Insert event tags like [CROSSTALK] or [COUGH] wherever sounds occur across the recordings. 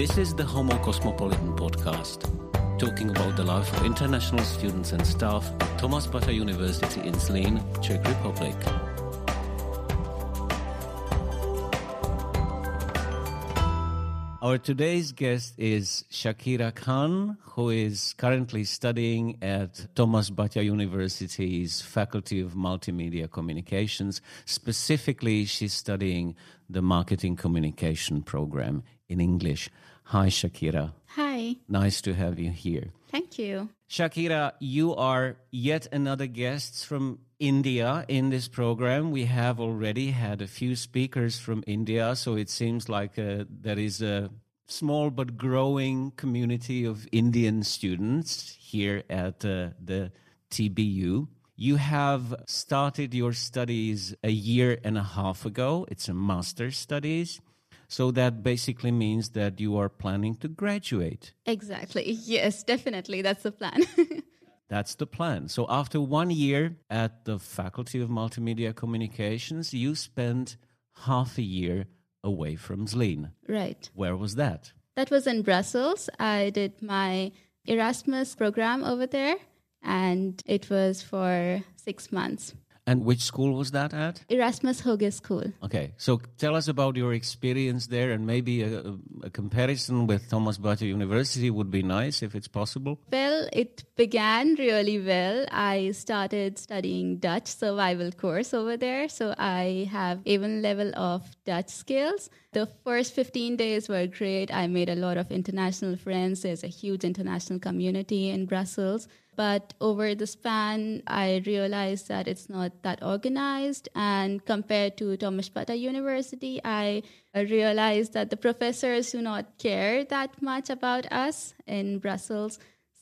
This is the Homo Cosmopolitan podcast, talking about the life of international students and staff at Thomas Bata University in Zlín, Czech Republic. Our today's guest is Shakira Khan, who is currently studying at Thomas Bata University's Faculty of Multimedia Communications. Specifically, she's studying the Marketing Communication program in English. Hi, Shakira. Hi. Nice to have you here. Thank you. Shakira, you are yet another guest from India in this program. We have already had a few speakers from India, so it seems like uh, there is a small but growing community of Indian students here at uh, the TBU. You have started your studies a year and a half ago. It's a master's studies. So that basically means that you are planning to graduate. Exactly. Yes, definitely. That's the plan. [LAUGHS] That's the plan. So after one year at the Faculty of Multimedia Communications, you spent half a year away from Zlín. right. Where was that? That was in Brussels. I did my Erasmus program over there, and it was for six months. And which school was that at? Erasmus Hogeschool. Okay, so tell us about your experience there, and maybe a, a comparison with Thomas Bata University would be nice if it's possible. Well, it began really well. I started studying Dutch survival course over there, so I have even level of Dutch skills. The first 15 days were great. I made a lot of international friends. There's a huge international community in Brussels. But over the span, I realized that it's not that organized. And compared to Thomas Bata University, I realized that the professors do not care that much about us in Brussels.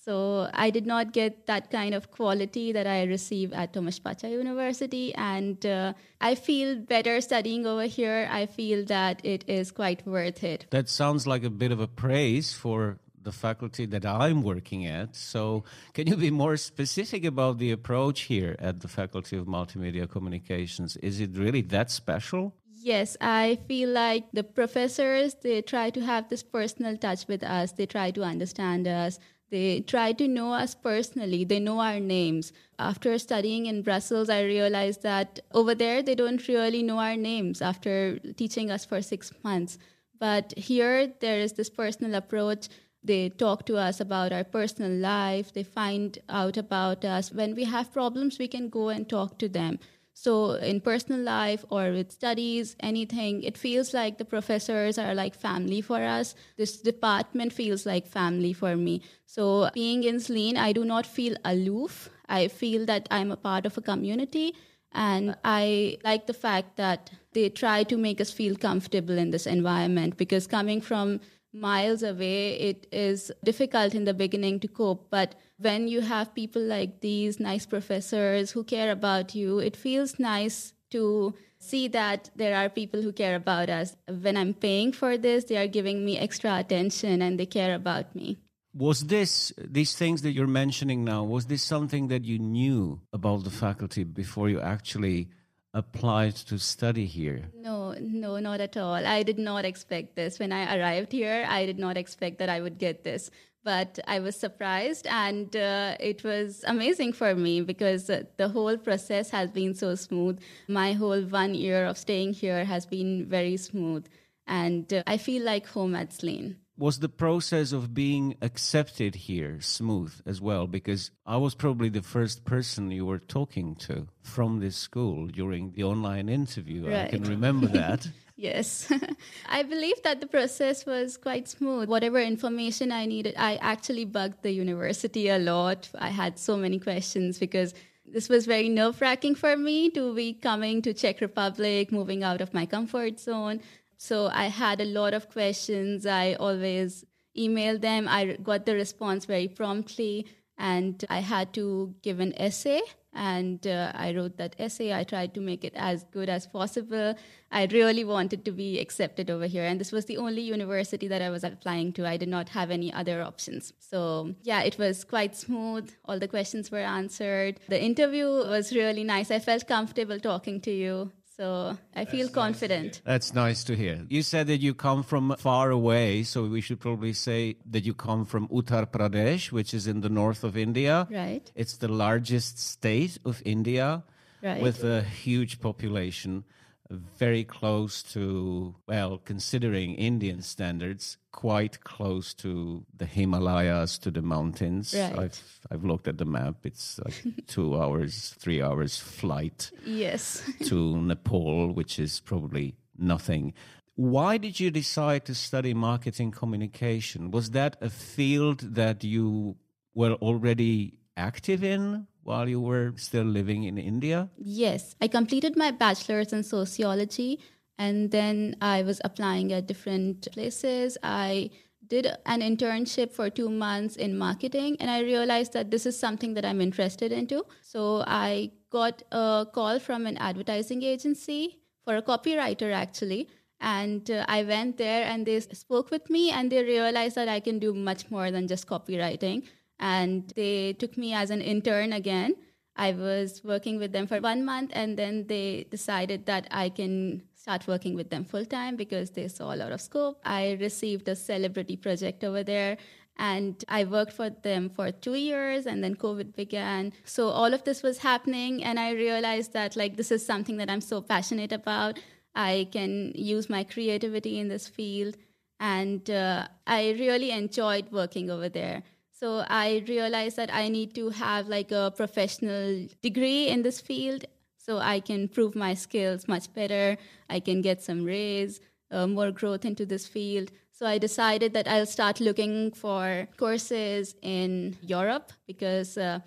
So I did not get that kind of quality that I receive at Thomas Bata University, and uh, I feel better studying over here. I feel that it is quite worth it. That sounds like a bit of a praise for the faculty that I'm working at. So, can you be more specific about the approach here at the Faculty of Multimedia Communications? Is it really that special? Yes, I feel like the professors they try to have this personal touch with us. They try to understand us. They try to know us personally. They know our names. After studying in Brussels, I realized that over there they don't really know our names after teaching us for six months. But here there is this personal approach. They talk to us about our personal life. They find out about us. When we have problems, we can go and talk to them. So, in personal life or with studies, anything, it feels like the professors are like family for us. This department feels like family for me. So, being in Zlín, I do not feel aloof. I feel that I'm a part of a community. And I like the fact that they try to make us feel comfortable in this environment because coming from miles away, it is difficult in the beginning to cope. But when you have people like these nice professors who care about you, it feels nice to see that there are people who care about us. When I'm paying for this, they are giving me extra attention and they care about me. Was this, these things that you're mentioning now, was this something that you knew about the faculty before you actually applied to study here? No, no, not at all. I did not expect this. When I arrived here, I did not expect that I would get this. But I was surprised, and uh, it was amazing for me because uh, the whole process has been so smooth. My whole one year of staying here has been very smooth, and uh, I feel like home at Zlín. Was the process of being accepted here smooth as well? Because I was probably the first person you were talking to from this school during the online interview. I can remember [LAUGHS] that. Yes. [LAUGHS] I believe that the process was quite smooth. Whatever information I needed, I actually bugged the university a lot. I had so many questions because this was very nerve wracking for me to be coming to Czech Republic, moving out of my comfort zone. So I had a lot of questions. I always emailed them. I got the response very promptly. And I had to give an essay and uh, I wrote that essay. I tried to make it as good as possible. I really wanted to be accepted over here, and this was the only university that I was applying to. I did not have any other options. So, yeah, it was quite smooth. All the questions were answered. The interview was really nice. I felt comfortable talking to you. So I feel confident. That's nice to hear. You said that you come from far away, so we should probably say that you come from Uttar Pradesh, which is in the north of India. Right. It's the largest state of India Right. with a huge population, very close to, well, considering Indian standards, quite close to the Himalayas, to the mountains. Right. I've, I've looked at the map. It's like [LAUGHS] two hours, three hours flight Yes. to Nepal, which is probably nothing. Why did you decide to study marketing communication? Was that a field that you were already active in while you were still living in India? Yes, I completed my bachelor's in sociology and then I was applying at different places. I did an internship for two months in marketing and I realized that this is something that I'm interested into. So I got a call from an advertising agency for a copywriter actually. And uh, I went there and they spoke with me and they realized that I can do much more than just copywriting. And they took me as an intern again. I was working with them for one month and then they decided that I can start working with them full time because they saw a lot of scope. I received a celebrity project over there and I worked for them for two years and then COVID began. So all of this was happening and I realized that like this is something that I'm so passionate about. I can use my creativity in this field and uh, I really enjoyed working over there. So I realized that I need to have like a professional degree in this field so I can prove my skills much better. I can get some raise, uh, more growth into this field. So I decided that I'll start looking for courses in Europe because uh,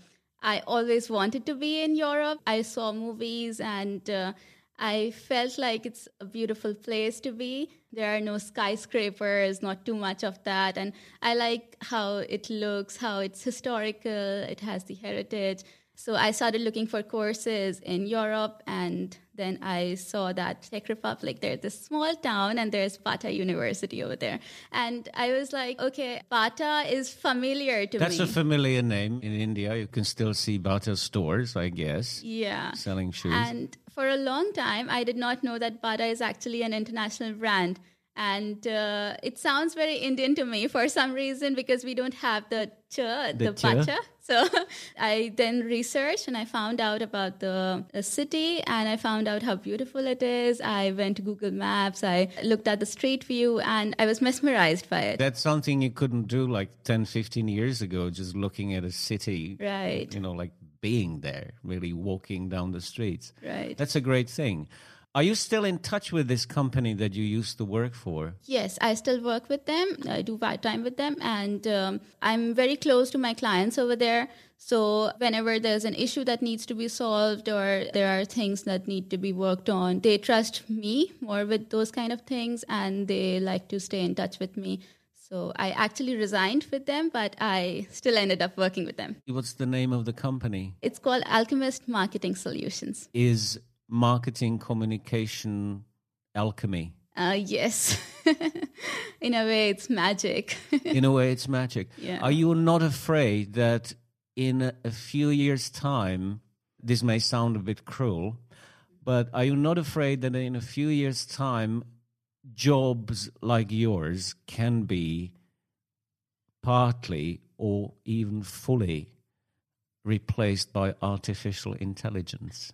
I always wanted to be in Europe. I saw movies and uh, I felt like it's a beautiful place to be. There are no skyscrapers, not too much of that. And I like how it looks, how it's historical, it has the heritage. So I started looking for courses in Europe, and then I saw that Czech Republic, there's this small town, and there's Bata University over there. And I was like, okay, Bata is familiar to That's me. a familiar name in India. You can still see Bata stores, I guess, yeah. selling shoes. And for a long time, I did not know that Bata is actually an international brand. And uh, it sounds very Indian to me for some reason because we don't have the ch, the, The ch. bacha. So [LAUGHS] I then researched and I found out about the, the city and I found out how beautiful it is. I went to Google Maps, I looked at the street view, and I was mesmerized by it. That's something you couldn't do like 10, 15 years ago, just looking at a city, right, you know, like being there, really walking down the streets. right. That's a great thing. Are you still in touch with this company that you used to work for? Yes, I still work with them. I do part time with them, and um, I'm very close to my clients over there. So, whenever there's an issue that needs to be solved or there are things that need to be worked on, they trust me more with those kind of things and they like to stay in touch with me. So, I actually resigned with them, but I still ended up working with them. What's the name of the company? It's called Alchemist Marketing Solutions. Is marketing communication alchemy? Uh, yes, [LAUGHS] in a way, it's magic. [LAUGHS] In a way, it's magic. Yeah. Are you not afraid that in a, a few years' time, this may sound a bit cruel, but are you not afraid that in a few years' time, jobs like yours can be partly or even fully replaced by artificial intelligence?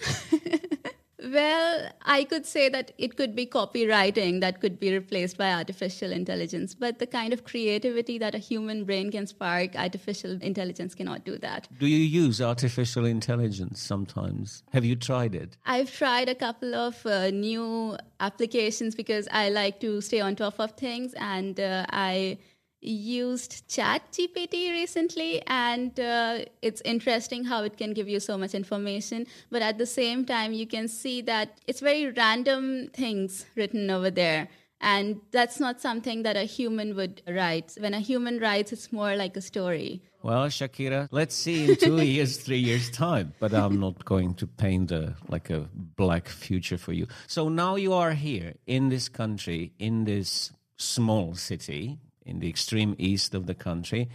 [LAUGHS] Well, I could say that it could be copywriting that could be replaced by artificial intelligence, but the kind of creativity that a human brain can spark, artificial intelligence cannot do that. Do you use artificial intelligence sometimes? Have you tried it? I've tried a couple of uh, new applications because I like to stay on top of things, and uh, I used chat gpt recently and uh, it's interesting how it can give you so much information but at the same time you can see that it's very random things written over there and that's not something that a human would write when a human writes it's more like a story Well, Shakira, let's see in two [LAUGHS] years, three years' time. But I'm not going to paint a like a black future for you. So now you are here in this country, in this small city, in the extreme east of the country,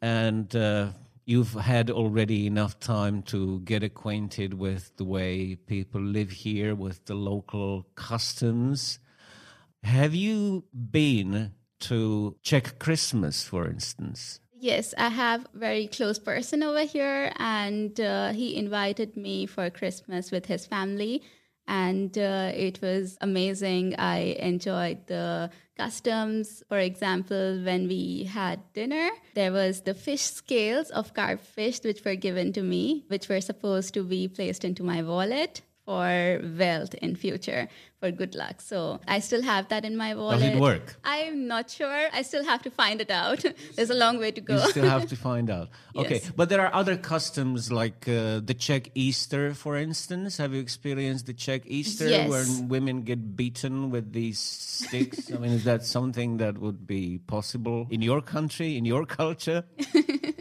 and uh, you've had already enough time to get acquainted with the way people live here, with the local customs. Have you been to Czech Christmas, for instance? Yes, I have very close person over here, and uh, he invited me for Christmas with his family and uh, it was amazing. I enjoyed the customs. For example, when we had dinner, there was the fish scales of carp fish which were given to me, which were supposed to be placed into my wallet for wealth in future for good luck. So i still have that in my wallet does it work? I'm not sure. I still have to find it out. [LAUGHS] There's a long way to go. You still have to [LAUGHS] find out. Okay yes. but there are other customs like uh, the czech easter for instance. Have you experienced the czech easter yes. where women get beaten with these sticks? I mean is that something that would be possible in your country in your culture [LAUGHS]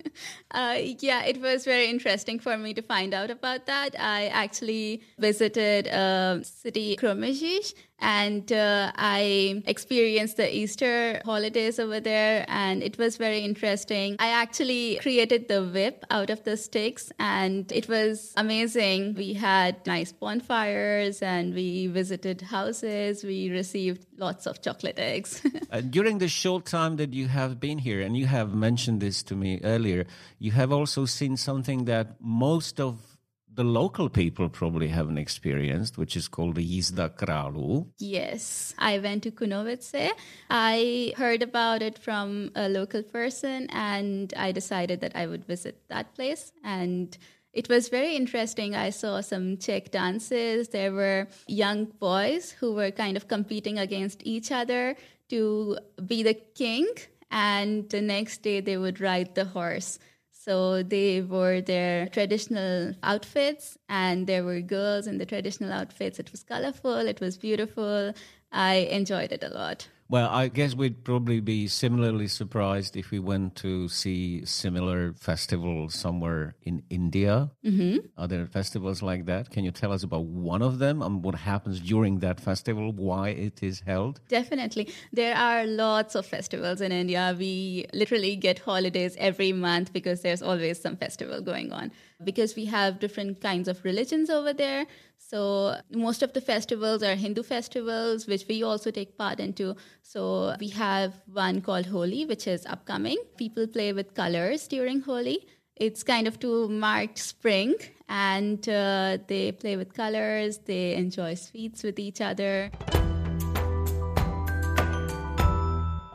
uh, yeah, it was very interesting for me to find out about that. I actually visited a city, Kroměříž, and uh, I experienced the Easter holidays over there, and it was very interesting. I actually created the whip out of the sticks, and it was amazing. We had nice bonfires, and we visited houses. We received lots of chocolate eggs. [LAUGHS] uh, during the short time that you have been here, and you have mentioned this to me earlier, you have also seen something that most of the local people probably haven't experienced, which is called the Jízda Králů. Yes, I went to Kunovice. I heard about it from a local person, and I decided that I would visit that place. And it was very interesting. I saw some Czech dances. There were young boys who were kind of competing against each other to be the king, and the next day they would ride the horse. So they wore their traditional outfits, and there were girls in the traditional outfits. It was colorful, it was beautiful. I enjoyed it a lot. Well, I guess we'd probably be similarly surprised if we went to see similar festivals somewhere in India. Mm-hmm. Are there festivals like that? Can you tell us about one of them and what happens during that festival, why it is held? Definitely. There are lots of festivals in India. We literally get holidays every month because there's always some festival going on. Because we have different kinds of religions over there. So most of the festivals are Hindu festivals, which we also take part into. So we have one called Holi, which is upcoming. People play with colors during Holi. It's kind of to mark spring, and uh, they play with colors. They enjoy sweets with each other.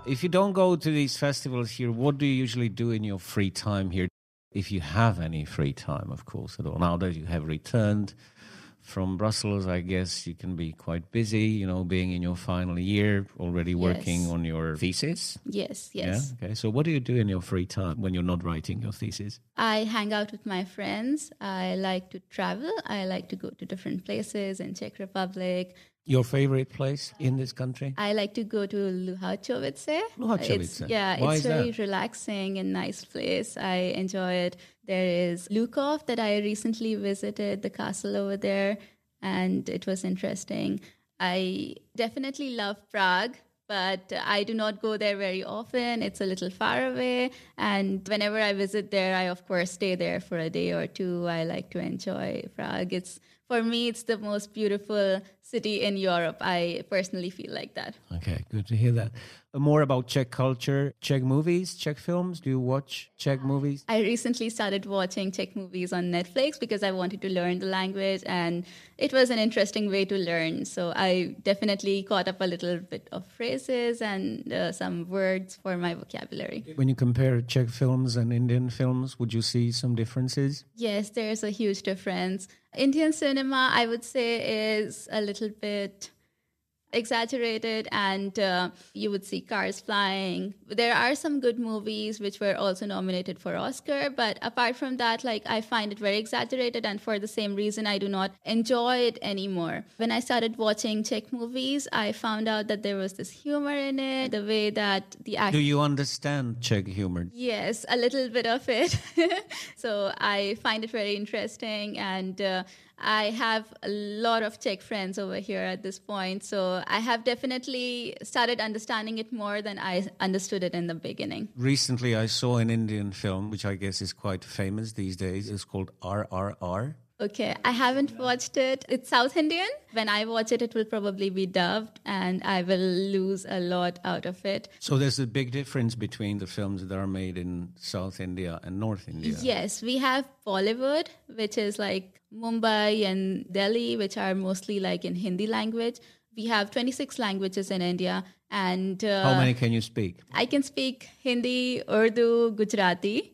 If you don't go to these festivals here, what do you usually do in your free time here? If you have any free time, of course, at all. Now that you have returned from Brussels, I guess you can be quite busy, you know, being in your final year, already working Yes. on your thesis. Yes, yes. Yeah. Okay. So, what do you do in your free time when you're not writing your thesis? I hang out with my friends. I like to travel. I like to go to different places in Czech Republic. Your favorite place in this country? I like to go to Luhačovice. Luhačovice. It's, yeah, Why it's very that? relaxing and nice place. I enjoy it. There is Lukov that I recently visited, the castle over there, and it was interesting. I definitely love Prague. But I do not go there very often. It's a little far away. And whenever I visit there, I, of course, stay there for a day or two. I like to enjoy Prague. It's, for me, it's the most beautiful city in Europe. I personally feel like that. Okay, good to hear that. Uh, More about Czech culture, Czech movies, Czech films. Do you watch Czech movies? I recently started watching Czech movies on Netflix because I wanted to learn the language and it was an interesting way to learn. So I definitely caught up a little bit of phrases and uh, some words for my vocabulary. When you compare Czech films and Indian films, would you see some differences? Yes, there's a huge difference. Indian cinema, I would say, is a little bit exaggerated and uh, you would see cars flying there are some good movies which were also nominated for oscar but apart from that like i find it very exaggerated and for the same reason i do not enjoy it anymore when i started watching czech movies i found out that there was this humor in it the way that the act Do you understand Czech humor? Yes, a little bit of it. [LAUGHS] so I find it very interesting, and uh, I have a lot of Czech friends over here at this point, so I have definitely started understanding it more than I understood it in the beginning. Recently, I saw an Indian film, which I guess is quite famous these days. It's called RRR. Okay, I haven't watched it. It's South Indian. When I watch it, it will probably be dubbed, and I will lose a lot out of it. So there's a big difference between the films that are made in South India and North India. Yes, we have Bollywood, which is like Mumbai and Delhi, which are mostly like in Hindi language. We have 26 languages in India, and uh, How many can you speak? I can speak Hindi, Urdu, Gujarati,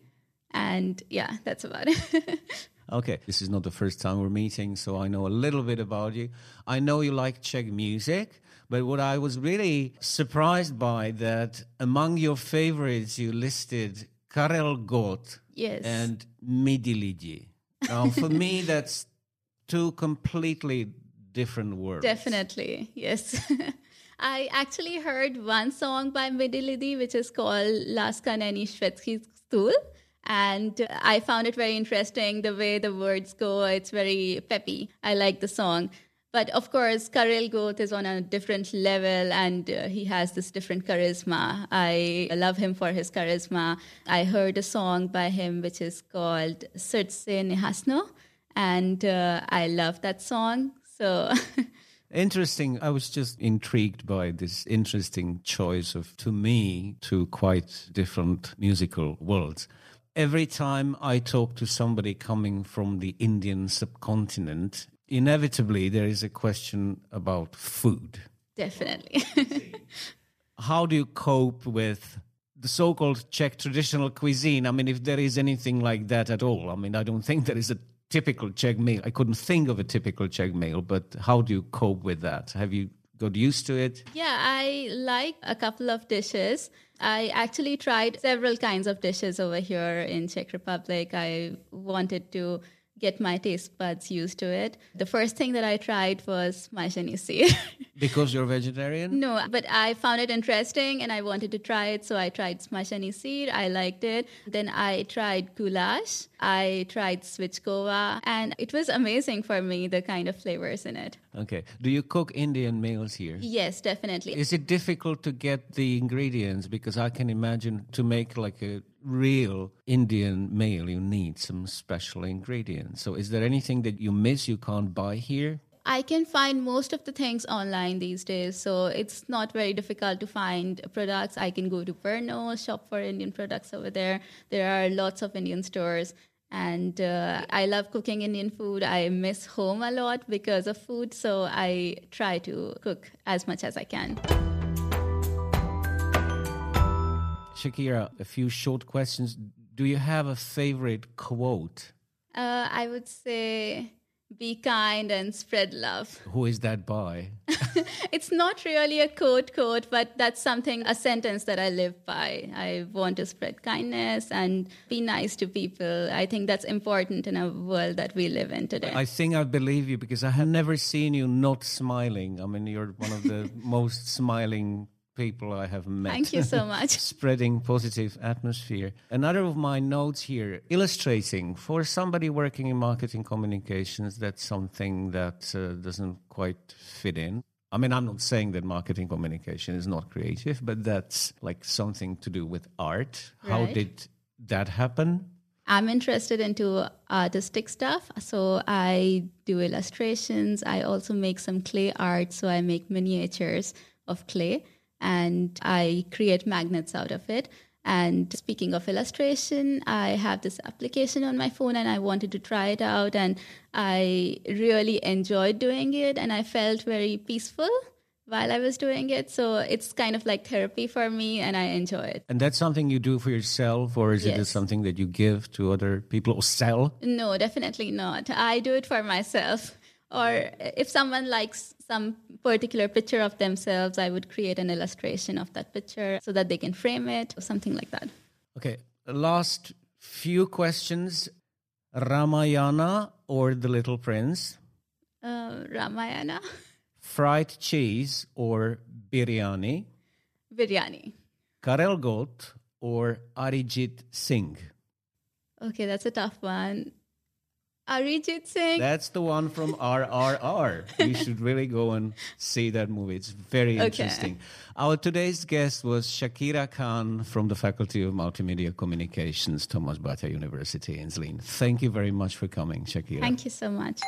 and yeah, that's about it. [LAUGHS] Okay, this is not the first time we're meeting, so I know a little bit about you. I know you like Czech music, but what I was really surprised by that among your favorites you listed Karel Gott yes. and Midi Lidi. Now, for me, [LAUGHS] that's two completely different words. Definitely, yes. [LAUGHS] I actually heard one song by Midi Lidi, which is called Láska není švédský stůl. And I found it very interesting the way the words go. It's very peppy. I like the song. But of course, Karel Gott is on a different level and uh, he has this different charisma. I love him for his charisma. I heard a song by him which is called Srdce nehasne, and uh, I love that song. So. [LAUGHS] Interesting. I was just intrigued by this interesting choice of, to me, two quite different musical worlds every time I talk to somebody coming from the Indian subcontinent, inevitably there is a question about food. Definitely. [LAUGHS] How do you cope with the so called Czech traditional cuisine? I mean, if there is anything like that at all, I mean, I don't think there is a typical Czech meal. I couldn't think of a typical Czech meal, but how do you cope with that? Have you got used to it? Yeah, I like a couple of dishes. I actually tried several kinds of dishes over here in Czech Republic. I wanted to get my taste buds used to it. The first thing that I tried was sýr. [LAUGHS] because you're vegetarian? No, but I found it interesting and I wanted to try it, so I tried smažený sýr. I liked it. Then I tried goulash. I tried svíčková, and it was amazing for me the kind of flavors in it. Okay. Do you cook Indian meals here? Yes, definitely. Is it difficult to get the ingredients? Because I can imagine to make like a real Indian meal, you need some special ingredients. So, is there anything that you miss you can't buy here? I can find most of the things online these days, so it's not very difficult to find products. I can go to Brno, shop for Indian products over there. There are lots of Indian stores. And uh, I love cooking Indian food. I miss home a lot because of food, so I try to cook as much as I can. Shakira, a few short questions. Do you have a favorite quote? Uh, I would say be kind and spread love. Who is that by? [LAUGHS] it's not really a quote quote, but that's something, a sentence that I live by. I want to spread kindness and be nice to people. I think that's important in a world that we live in today. I think I believe you because I have never seen you not smiling. I mean, you're one of the [LAUGHS] most smiling people I have met. Thank you so [LAUGHS] much. Spreading positive atmosphere. Another of my notes here illustrating for somebody working in marketing communications, that's something that uh, doesn't quite fit in. I mean, I'm not saying that marketing communication is not creative, but that's like something to do with art. Right. How did that happen? I'm interested into artistic stuff. So I do illustrations. I also make some clay art. So I make miniatures of clay and I create magnets out of it. And speaking of illustration, I have this application on my phone and I wanted to try it out. And I really enjoyed doing it and I felt very peaceful while I was doing it. So it's kind of like therapy for me and I enjoy it. And that's something you do for yourself or is yes. it something that you give to other people or sell? No, definitely not. I do it for myself. Or if someone likes some particular picture of themselves, I would create an illustration of that picture so that they can frame it or something like that. Okay, last few questions Ramayana or The Little Prince? Uh, Ramayana. Fried cheese or biryani? Biryani. Karel Gott or Arijit Singh? Okay, that's a tough one. Arijit Singh. That's the one from RRR. you should really go and see that movie. It's very Okay. interesting. Our today's guest was Shakira Khan from the Faculty of Multimedia Communications, Thomas Bata University in Zlín. Thank you very much for coming, Shakira. Thank you so much.